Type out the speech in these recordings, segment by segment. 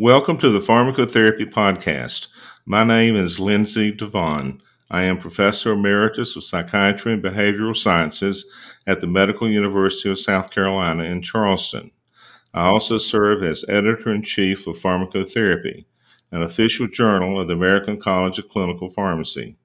Welcome to the Pharmacotherapy Podcast. My name is Lindsay DeVane. I am Professor Emeritus of Psychiatry and Behavioral Sciences at the Medical University of South Carolina in Charleston. I also serve as Editor in Chief of Pharmacotherapy, an official journal of the American College of Clinical Pharmacy.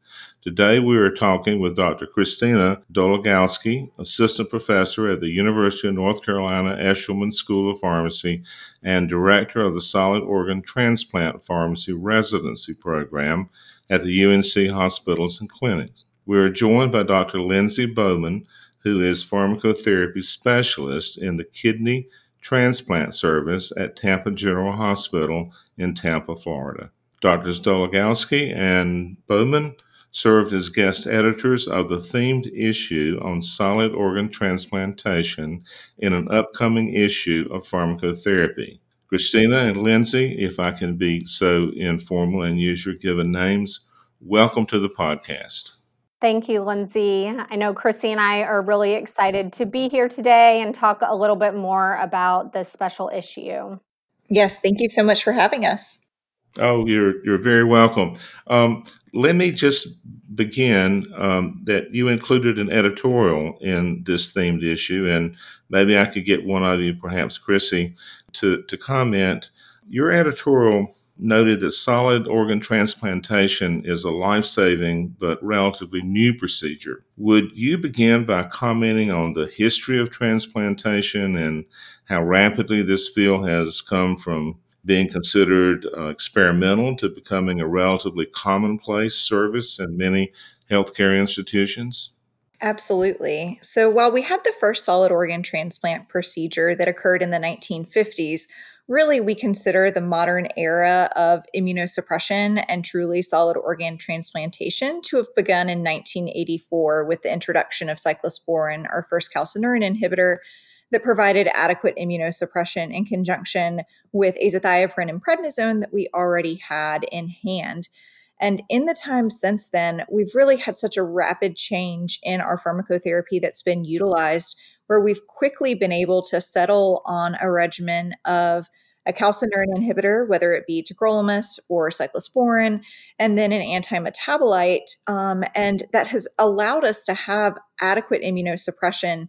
Today we are talking with Dr. Christina Doligalski, Assistant Professor at the University of North Carolina Eshelman School of Pharmacy and Director of the Solid Organ Transplant Pharmacy Residency Program at the UNC Hospitals and Clinics. We are joined by Dr. Lindsay Bowman, who is pharmacotherapy specialist in the kidney transplant service at Tampa General Hospital in Tampa, Florida. Drs. Doligalski and Bowman served as guest editors of the themed issue on solid organ transplantation in an upcoming issue of pharmacotherapy. Christina and Lindsay, if I can be so informal and use your given names, welcome to the podcast. Thank you, Lindsay. I know Chrissy and I are really excited to be here today and talk a little bit more about this special issue. Yes, thank you so much for having us. Oh, you're you're very welcome. Um, let me just begin um, that you included an editorial in this themed issue, and maybe I could get one of you, perhaps Chrissy, to to comment. Your editorial noted that solid organ transplantation is a life saving but relatively new procedure. Would you begin by commenting on the history of transplantation and how rapidly this field has come from being considered uh, experimental to becoming a relatively commonplace service in many healthcare institutions? Absolutely. So, while we had the first solid organ transplant procedure that occurred in the 1950s, really we consider the modern era of immunosuppression and truly solid organ transplantation to have begun in 1984 with the introduction of cyclosporin, our first calcineurin inhibitor, that provided adequate immunosuppression in conjunction with azathioprine and prednisone that we already had in hand. And in the time since then, we've really had such a rapid change in our pharmacotherapy that's been utilized, where we've quickly been able to settle on a regimen of a calcineurin inhibitor, whether it be tacrolimus or cyclosporin, and then an anti-metabolite. Um, and that has allowed us to have adequate immunosuppression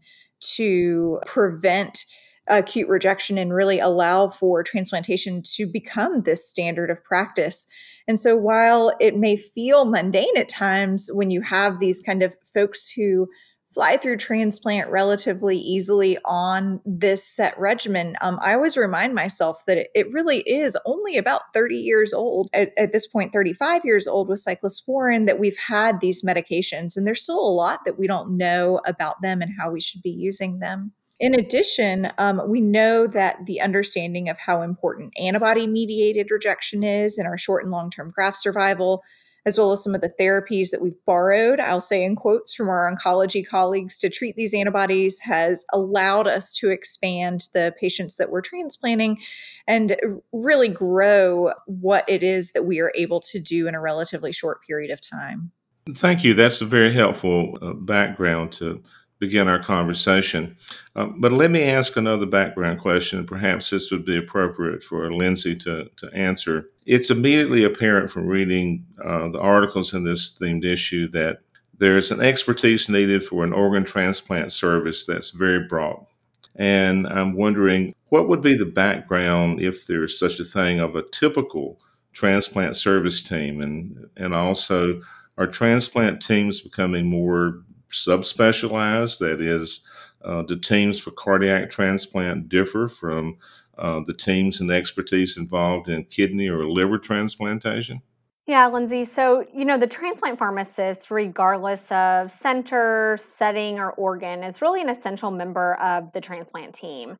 to prevent acute rejection and really allow for transplantation to become this standard of practice. And so while it may feel mundane at times when you have these kind of folks who fly through transplant relatively easily on this set regimen, um, I always remind myself that it, really is only about 30 years old, at, at, this point, 35 years old with cyclosporin, that we've had these medications. And there's still a lot that we don't know about them and how we should be using them. In addition, um, we know that the understanding of how important antibody mediated rejection is in our short and long term graft survival as well as some of the therapies that we've borrowed, I'll say in quotes from our oncology colleagues to treat these antibodies has allowed us to expand the patients that we're transplanting and really grow what it is that we are able to do in a relatively short period of time. Thank you. That's a very helpful uh, background to begin our conversation. Um, but let me ask another background question. Perhaps this would be appropriate for Lindsay to, to answer. It's immediately apparent from reading uh, the articles in this themed issue that there's an expertise needed for an organ transplant service that's very broad. And I'm wondering what would be the background, if there's such a thing, of a typical transplant service team? And, and also, are transplant teams becoming more subspecialized. That is, uh, the teams for cardiac transplant differ from uh, the teams and expertise involved in kidney or liver transplantation? Yeah, Lindsay. So, you know, the transplant pharmacist, regardless of center, setting, or organ, is really an essential member of the transplant team.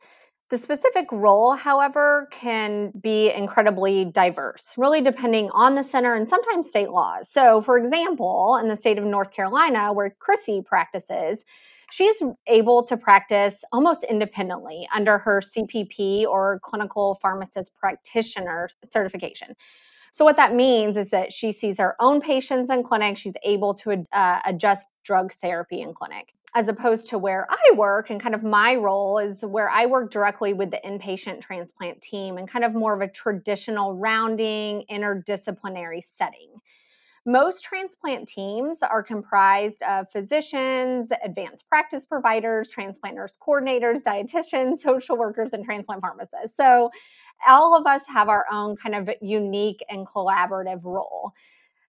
The specific role, however, can be incredibly diverse, really depending on the center and sometimes state laws. So, for example, in the state of North Carolina, where Chrissy practices, she's able to practice almost independently under her CPP or clinical pharmacist practitioner certification. So, what that means is that she sees her own patients in clinic, she's able to uh, adjust drug therapy in clinic. as opposed to where I work and kind of my role is where I work directly with the inpatient transplant team and kind of more of a traditional rounding interdisciplinary setting. Most transplant teams are comprised of physicians, advanced practice providers, transplant nurse coordinators, dietitians, social workers, and transplant pharmacists. So, all of us have our own kind of unique and collaborative role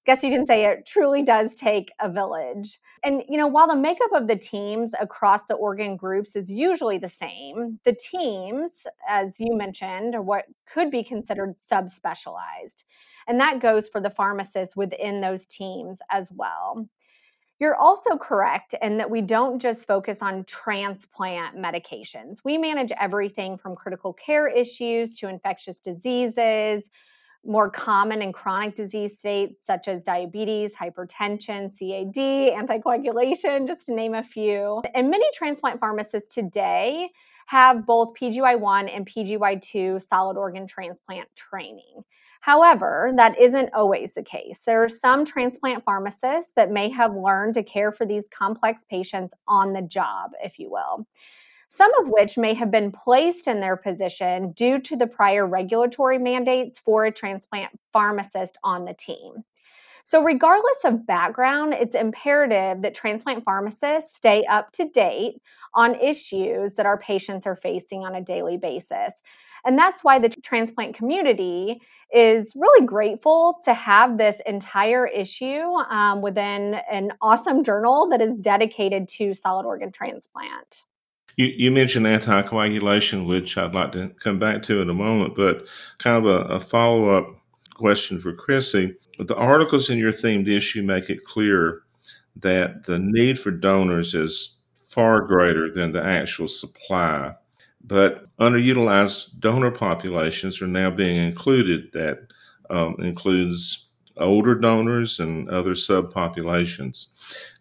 I guess you can say it truly does take a village. And, you know, while the makeup of the teams across the organ groups is usually the same, the teams, as you mentioned, are what could be considered subspecialized. And that goes for the pharmacists within those teams as well. You're also correct in that we don't just focus on transplant medications. We manage everything from critical care issues to infectious diseases, more common and chronic disease states such as diabetes, hypertension, CAD, anticoagulation, just to name a few. And many transplant pharmacists today have both PGY1 and PGY2 solid organ transplant training. However, that isn't always the case. There are some transplant pharmacists that may have learned to care for these complex patients on the job, if you will some of which may have been placed in their position due to the prior regulatory mandates for a transplant pharmacist on the team. So, regardless of background, it's imperative that transplant pharmacists stay up to date on issues that our patients are facing on a daily basis. And that's why the transplant community is really grateful to have this entire issue um, within an awesome journal that is dedicated to solid organ transplant. You, you mentioned anticoagulation, which I'd like to come back to in a moment, but kind of a, a follow up question for Chrissy. The articles in your themed issue make it clear that the need for donors is far greater than the actual supply. But underutilized donor populations are now being included. That um, includes older donors and other subpopulations.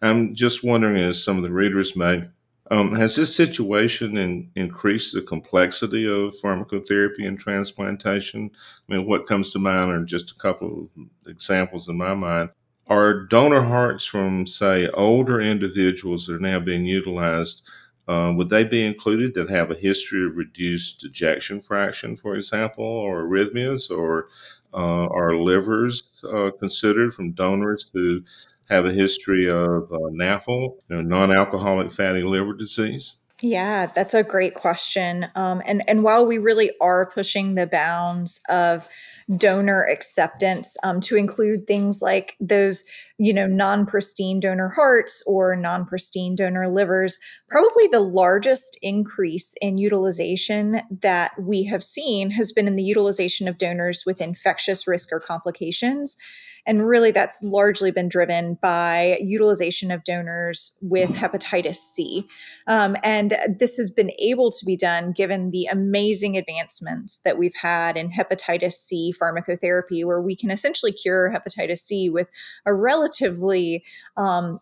I'm just wondering, as some of the readers may um, has this situation in, increased the complexity of pharmacotherapy and transplantation? I mean, what comes to mind are just a couple of examples in my mind. Are donor hearts from, say, older individuals that are now being utilized? Um, would they be included that have a history of reduced ejection fraction, for example, or arrhythmias, or uh, are livers uh, considered from donors who have a history of uh, NAFL, you know, non-alcoholic fatty liver disease? Yeah, that's a great question. Um, and and while we really are pushing the bounds of donor acceptance um, to include things like those, you know, non-pristine donor hearts or non-pristine donor livers, probably the largest increase in utilization that we have seen has been in the utilization of donors with infectious risk or complications. And really, that's largely been driven by utilization of donors with hepatitis C. Um, and this has been able to be done given the amazing advancements that we've had in hepatitis C pharmacotherapy, where we can essentially cure hepatitis C with a relatively um,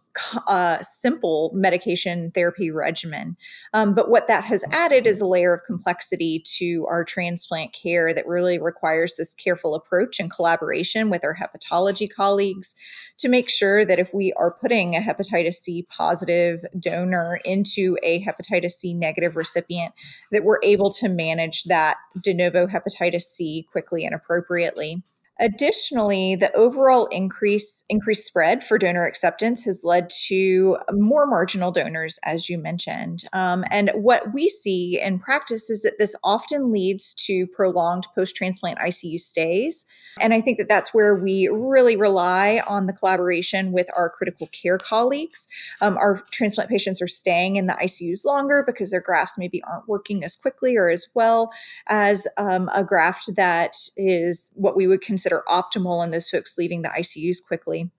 uh, simple medication therapy regimen. Um, but what that has added is a layer of complexity to our transplant care that really requires this careful approach and collaboration with our hepatology colleagues to make sure that if we are putting a hepatitis C positive donor into a hepatitis C negative recipient, that we're able to manage that de novo hepatitis C quickly and appropriately. Additionally, the overall increase increased spread for donor acceptance has led to more marginal donors, as you mentioned. Um, and what we see in practice is that this often leads to prolonged post transplant ICU stays. And I think that that's where we really rely on the collaboration with our critical care colleagues. Um, our transplant patients are staying in the ICUs longer because their grafts maybe aren't working as quickly or as well as um, a graft that is what we would consider consider optimal and those folks leaving the ICUs quickly.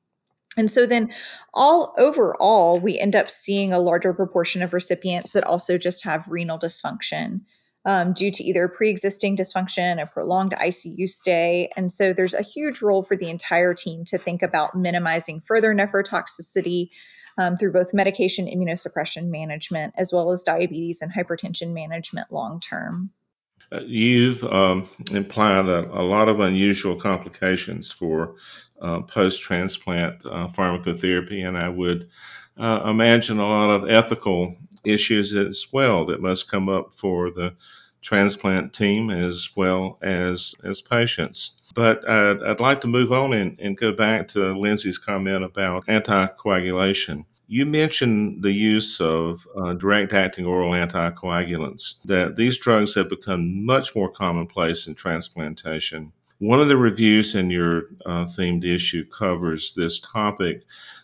And so then all overall, we end up seeing a larger proportion of recipients that also just have renal dysfunction. Um, due to either pre-existing dysfunction, a prolonged ICU stay, and so there's a huge role for the entire team to think about minimizing further nephrotoxicity um, through both medication immunosuppression management as well as diabetes and hypertension management long term. You've um, implied a, a, lot of unusual complications for uh, post transplant uh, pharmacotherapy, and I would uh, imagine a lot of ethical issues as well that must come up for the transplant team as well as as patients. But uh, I'd like to move on and, and go back to Lindsay's comment about anticoagulation. You mentioned the use of uh, direct acting oral anticoagulants, that these drugs have become much more commonplace in transplantation. One of the reviews in your uh, themed issue covers this topic,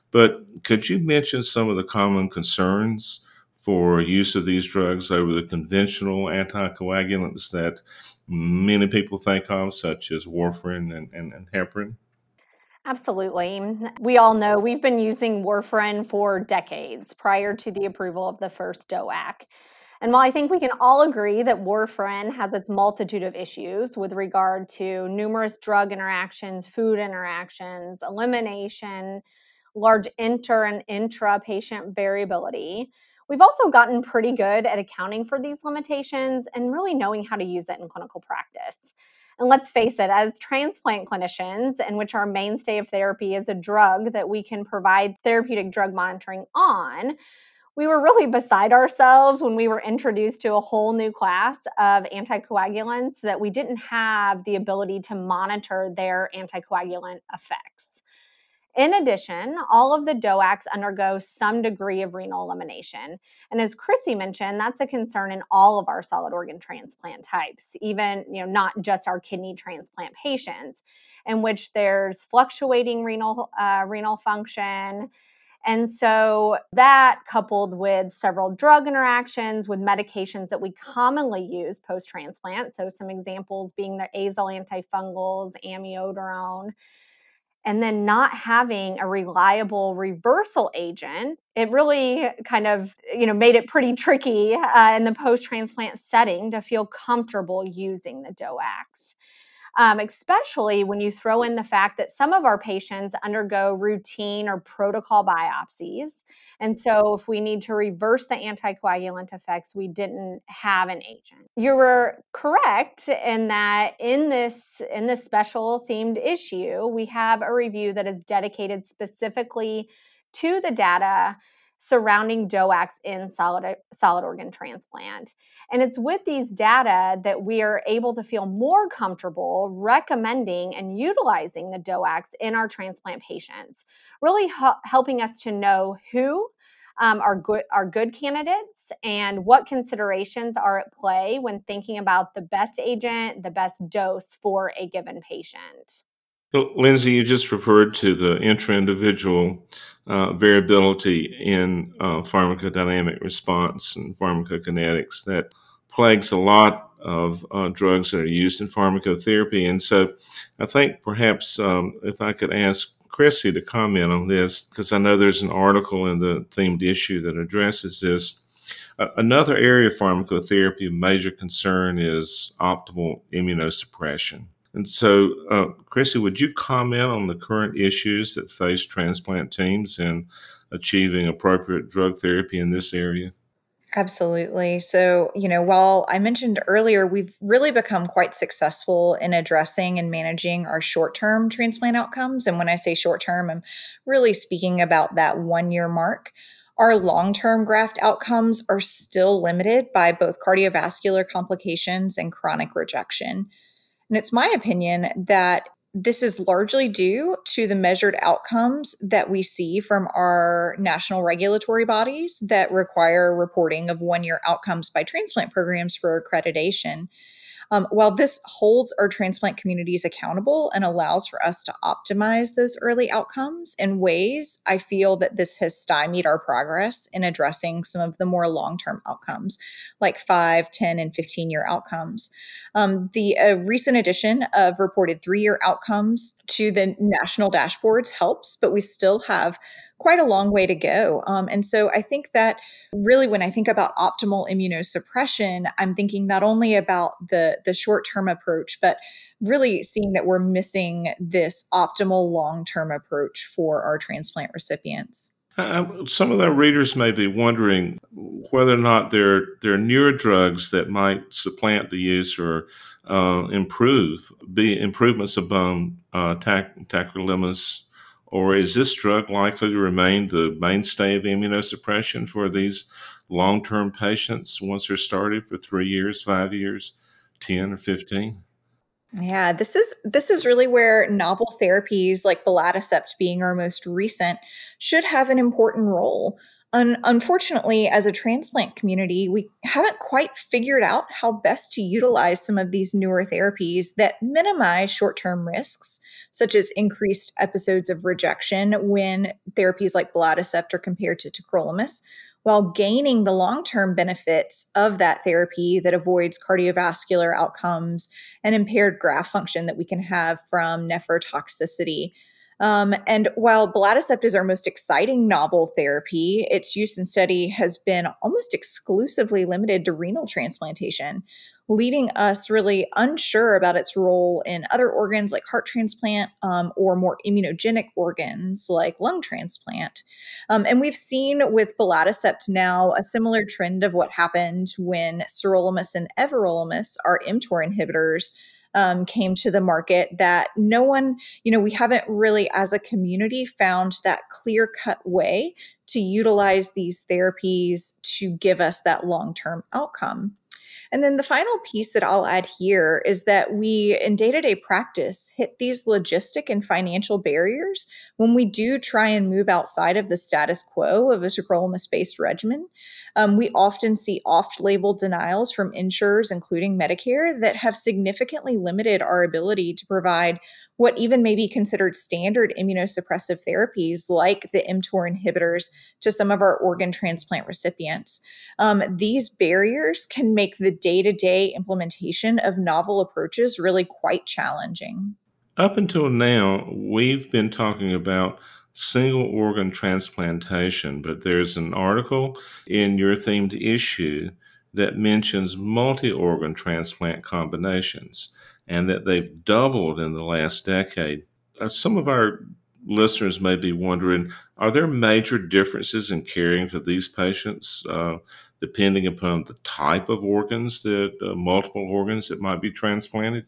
but could you mention some of the common concerns for use of these drugs over the conventional anticoagulants that many people think of, such as warfarin and, and, and heparin? Absolutely. We all know we've been using warfarin for decades prior to the approval of the first DOAC. And while I think we can all agree that warfarin has its multitude of issues with regard to numerous drug interactions, food interactions, elimination, large inter and intra patient variability, We've also gotten pretty good at accounting for these limitations and really knowing how to use it in clinical practice. And let's face it, as transplant clinicians, in which our mainstay of therapy is a drug that we can provide therapeutic drug monitoring on, we were really beside ourselves when we were introduced to a whole new class of anticoagulants that we didn't have the ability to monitor their anticoagulant effects. In addition, all of the DOACs undergo some degree of renal elimination. And as Chrissy mentioned, that's a concern in all of our solid organ transplant types, even, you know, not just our kidney transplant patients, in which there's fluctuating renal uh, renal function. And so that coupled with several drug interactions with medications that we commonly use post transplant. So some examples being the azole antifungals, amiodarone, and then not having a reliable reversal agent it really kind of you know made it pretty tricky uh, in the post transplant setting to feel comfortable using the doacs um, especially when you throw in the fact that some of our patients undergo routine or protocol biopsies. And so, if we need to reverse the anticoagulant effects, we didn't have an agent. You were correct in that in this in this special themed issue, we have a review that is dedicated specifically to the data surrounding DOACs in solid, solid organ transplant. And it's with these data that we are able to feel more comfortable recommending and utilizing the DOACs in our transplant patients, really helping us to know who um, are good are good candidates and what considerations are at play when thinking about the best agent, the best dose for a given patient. So, Lindsay, you just referred to the intra-individual uh, variability in uh, pharmacodynamic response and pharmacokinetics that plagues a lot of uh, drugs that are used in pharmacotherapy. And so, I think perhaps um, if I could ask Chrissy to comment on this, because I know there's an article in the themed issue that addresses this. another area of pharmacotherapy of major concern is optimal immunosuppression. And so, uh, Chrissy, would you comment on the current issues that face transplant teams in achieving appropriate drug therapy in this area? Absolutely. So, you know, while I mentioned earlier, we've really become quite successful in addressing and managing our short term transplant outcomes. And when I say short term, I'm really speaking about that one year mark. Our long term graft outcomes are still limited by both cardiovascular complications and chronic rejection. And it's my opinion that this is largely due to the measured outcomes that we see from our national regulatory bodies that require reporting of one year outcomes by transplant programs for accreditation. Um, while this holds our transplant communities accountable and allows for us to optimize those early outcomes in ways, I feel that this has stymied our progress in addressing some of the more long term outcomes, like 5, 10, and 15 year outcomes. Um, the uh, recent addition of reported three year outcomes to the national dashboards helps, but we still have quite a long way to go. Um, and so I think that really when I think about optimal immunosuppression, I'm thinking not only about the, the short term approach, but really seeing that we're missing this optimal long term approach for our transplant recipients. Some of our readers may be wondering whether or not there, there are newer drugs that might supplant the use or uh, improve, be improvements upon uh, tac- tacrolimus Or is this drug likely to remain the mainstay of immunosuppression for these long term patients once they're started for three years, five years, 10 or 15? Yeah, this is this is really where novel therapies like belatacept being our most recent should have an important role. Un- unfortunately, as a transplant community, we haven't quite figured out how best to utilize some of these newer therapies that minimize short term risks, such as increased episodes of rejection when therapies like belatacept are compared to tacrolimus, while gaining the long term benefits of that therapy that avoids cardiovascular outcomes and impaired graft function that we can have from nephrotoxicity. Um, and while belatacept is our most exciting novel therapy, its use and study has been almost exclusively limited to renal transplantation, leading us really unsure about its role in other organs like heart transplant um, or more immunogenic organs like lung transplant. Um, and we've seen with belatacept now a similar trend of what happened when sirolimus and everolimus, our mTOR inhibitors, um, came to the market that no one, you know, we haven't really as a community found that clear cut way to utilize these therapies to give us that long term outcome. And then the final piece that I'll add here is that we, in day to day practice, hit these logistic and financial barriers when we do try and move outside of the status quo of a tacrolimus based regimen. Um, we often see off label denials from insurers, including Medicare, that have significantly limited our ability to provide what even may be considered standard immunosuppressive therapies like the mTOR inhibitors to some of our organ transplant recipients. Um, these barriers can make the day to day implementation of novel approaches really quite challenging. Up until now, we've been talking about single organ transplantation, but there's an article in your themed issue that mentions multi organ transplant combinations and that they've doubled in the last decade. Uh, some of our listeners may be wondering are there major differences in caring for these patients uh, depending upon the type of organs that uh, multiple organs that might be transplanted?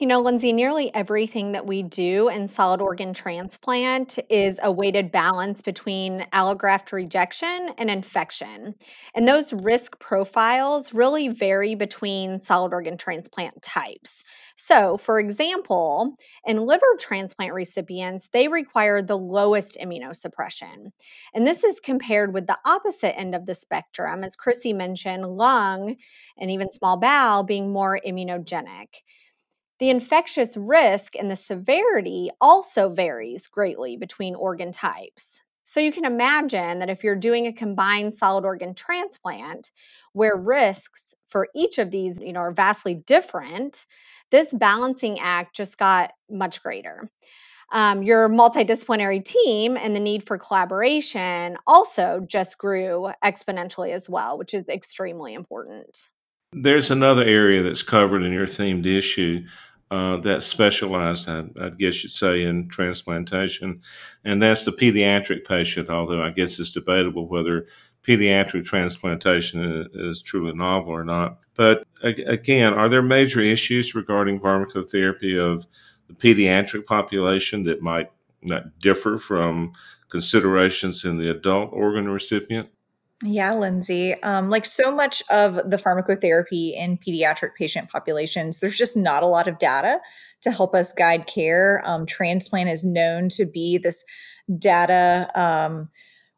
You know, Lindsay, nearly everything that we do in solid organ transplant is a weighted balance between allograft rejection and infection. And those risk profiles really vary between solid organ transplant types. So, for example, in liver transplant recipients, they require the lowest immunosuppression. And this is compared with the opposite end of the spectrum, as Chrissy mentioned, lung and even small bowel being more immunogenic. The infectious risk and the severity also varies greatly between organ types. So you can imagine that if you're doing a combined solid organ transplant where risks for each of these, you know, are vastly different, this balancing act just got much greater. Um, your multidisciplinary team and the need for collaboration also just grew exponentially as well, which is extremely important. There's another area that's covered in your themed issue uh, that's specialized, I, I, guess you'd say, in transplantation, and that's the pediatric patient. Although I guess it's debatable whether pediatric transplantation is, is truly novel or not. But again, are there major issues regarding pharmacotherapy of the pediatric population that might not differ from considerations in the adult organ recipient? Yeah, Lindsay. Um, like so much of the pharmacotherapy in pediatric patient populations, there's just not a lot of data to help us guide care. Um, transplant is known to be this data. Um,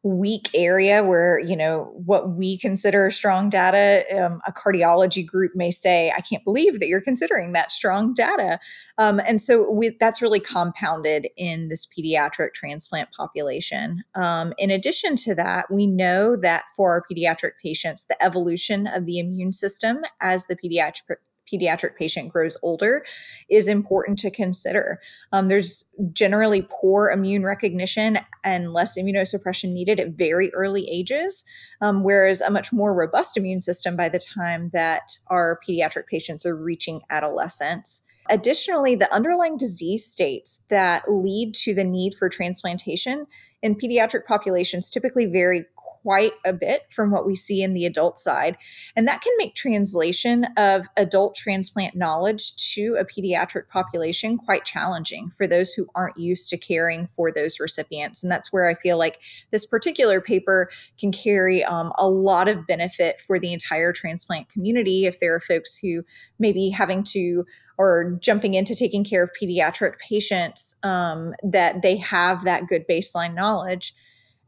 weak area where you know what we consider strong data um, a cardiology group may say i can't believe that you're considering that strong data. Um, and so we, that's really compounded in this pediatric transplant population. Um, in addition to that we know that for our pediatric patients the evolution of the immune system as the pediatric pediatric patient grows older is important to consider. Um, there's generally poor immune recognition and less immunosuppression needed at very early ages, um, whereas a much more robust immune system by the time that our pediatric patients are reaching adolescence. Additionally, the underlying disease states that lead to the need for transplantation in pediatric populations typically vary quite a bit from what we see in the adult side. And that can make translation of adult transplant knowledge to a pediatric population quite challenging for those who aren't used to caring for those recipients. And that's where I feel like this particular paper can carry um, a lot of benefit for the entire transplant community if there are folks who may be having to or jumping into taking care of pediatric patients um, that they have that good baseline knowledge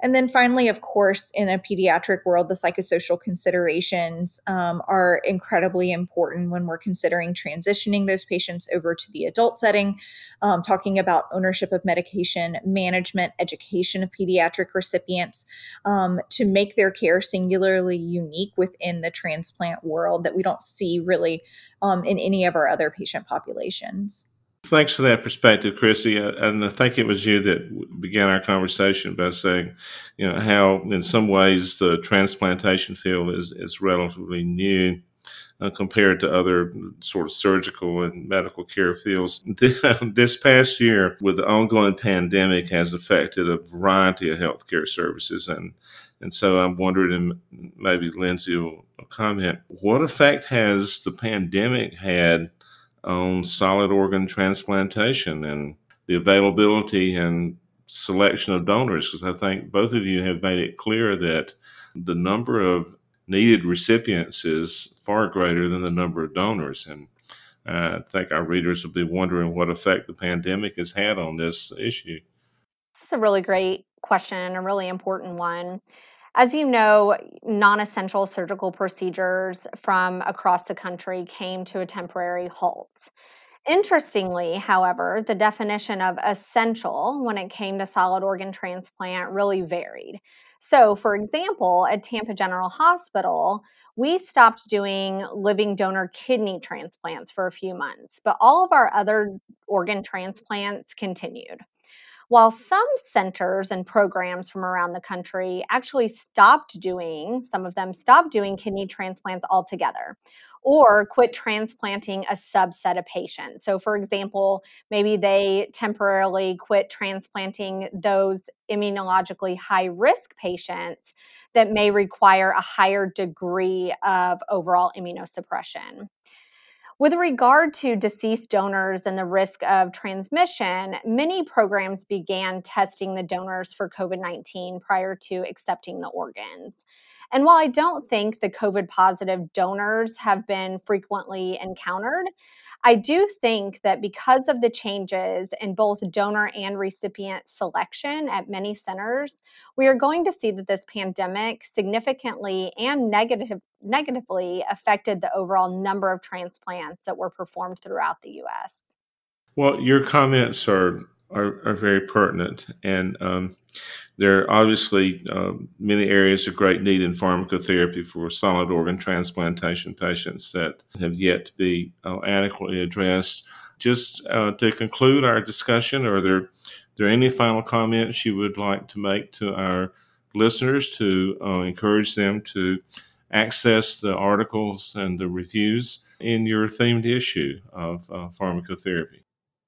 and then finally, of course, in a pediatric world, the psychosocial considerations um, are incredibly important when we're considering transitioning those patients over to the adult setting, um, talking about ownership of medication, management, education of pediatric recipients um, to make their care singularly unique within the transplant world that we don't see really um, in any of our other patient populations. Thanks for that perspective, Chrissy. Uh, and I think it was you that began our conversation by saying, you know, how in some ways the transplantation field is, is relatively new uh, compared to other sort of surgical and medical care fields. This past year, with the ongoing pandemic, has affected a variety of healthcare services. And, and so I'm wondering, and maybe Lindsay will comment, what effect has the pandemic had? On solid organ transplantation and the availability and selection of donors because I think both of you have made it clear that the number of needed recipients is far greater than the number of donors. And I think our readers will be wondering what effect the pandemic has had on this issue. It's a really great question, a really important one. As you know, non essential surgical procedures from across the country came to a temporary halt. Interestingly, however, the definition of essential when it came to solid organ transplant really varied. So, for example, at Tampa General Hospital, we stopped doing living donor kidney transplants for a few months, but all of our other organ transplants continued. While some centers and programs from around the country actually stopped doing, some of them stopped doing kidney transplants altogether or quit transplanting a subset of patients. So, for example, maybe they temporarily quit transplanting those immunologically high risk patients that may require a higher degree of overall immunosuppression. With regard to deceased donors and the risk of transmission, many programs began testing the donors for COVID 19 prior to accepting the organs. And while I don't think the COVID positive donors have been frequently encountered, I do think that because of the changes in both donor and recipient selection at many centers, we are going to see that this pandemic significantly and negative, negatively affected the overall number of transplants that were performed throughout the US. Well, your comments are are, are very pertinent. And um, there are obviously uh, many areas of great need in pharmacotherapy for solid organ transplantation patients that have yet to be uh, adequately addressed. Just uh, to conclude our discussion, are there, there any final comments you would like to make to our listeners to uh, encourage them to access the articles and the reviews in your themed issue of uh, pharmacotherapy?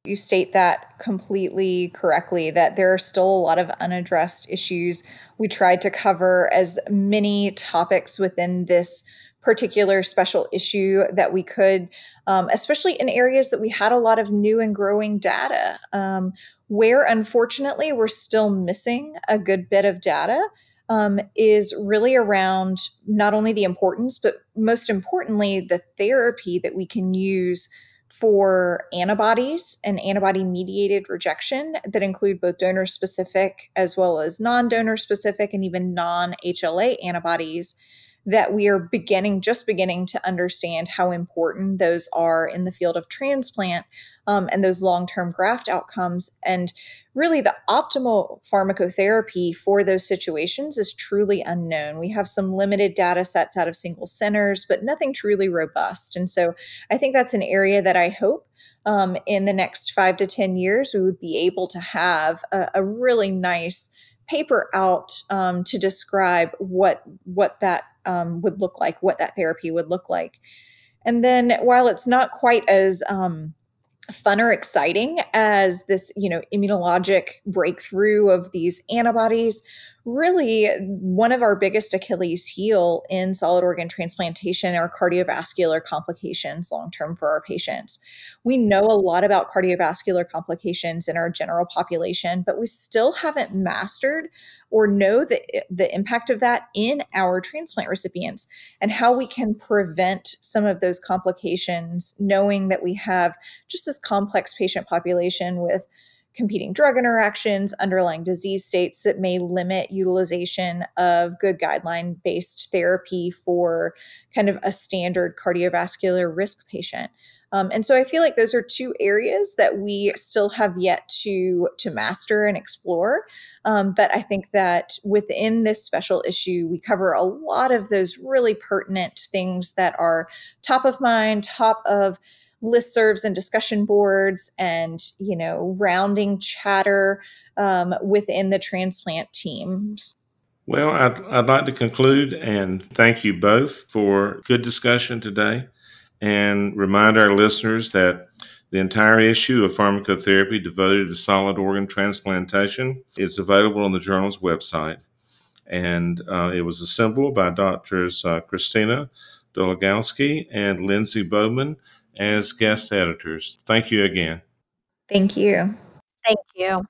You state that completely correctly that there are still a lot of unaddressed issues. We tried to cover as many topics within this particular special issue that we could, um, especially in areas that we had a lot of new and growing data. Um, where unfortunately we're still missing a good bit of data um, is really around not only the importance, but most importantly, the therapy that we can use for antibodies and antibody mediated rejection that include both donor specific as well as non donor specific and even non HLA antibodies that we are beginning just beginning to understand how important those are in the field of transplant um, and those long-term graft outcomes. And really the optimal pharmacotherapy for those situations is truly unknown we have some limited data sets out of single centers but nothing truly robust and so i think that's an area that i hope um, in the next five to ten years we would be able to have a, a really nice paper out um, to describe what what that um, would look like, what that therapy would look like. And then while it's not quite as um, fun or exciting as this, you know, immunologic breakthrough of these antibodies, really one of our biggest Achilles heel in solid organ transplantation are cardiovascular complications long term for our patients. We know a lot about cardiovascular complications in our general population, but we still haven't mastered or know the, the impact of that in our transplant recipients and how we can prevent some of those complications, knowing that we have just this complex patient population with competing drug interactions, underlying disease states that may limit utilization of good guideline based therapy for kind of a standard cardiovascular risk patient. Um, and so I feel like those are two areas that we still have yet to to master and explore. Um, but I think that within this special issue, we cover a lot of those really pertinent things that are top of mind, top of listservs and discussion boards and you know rounding chatter um, within the transplant teams. Well I'd, I'd like to conclude and thank you both for good discussion today and remind our listeners that the entire issue of pharmacotherapy devoted to solid organ transplantation is available on the journal's website. And uh, it was assembled by doctors uh, christina Doligalski and lindsay bowman as guest editors. Thank you again. Thank you. Thank you.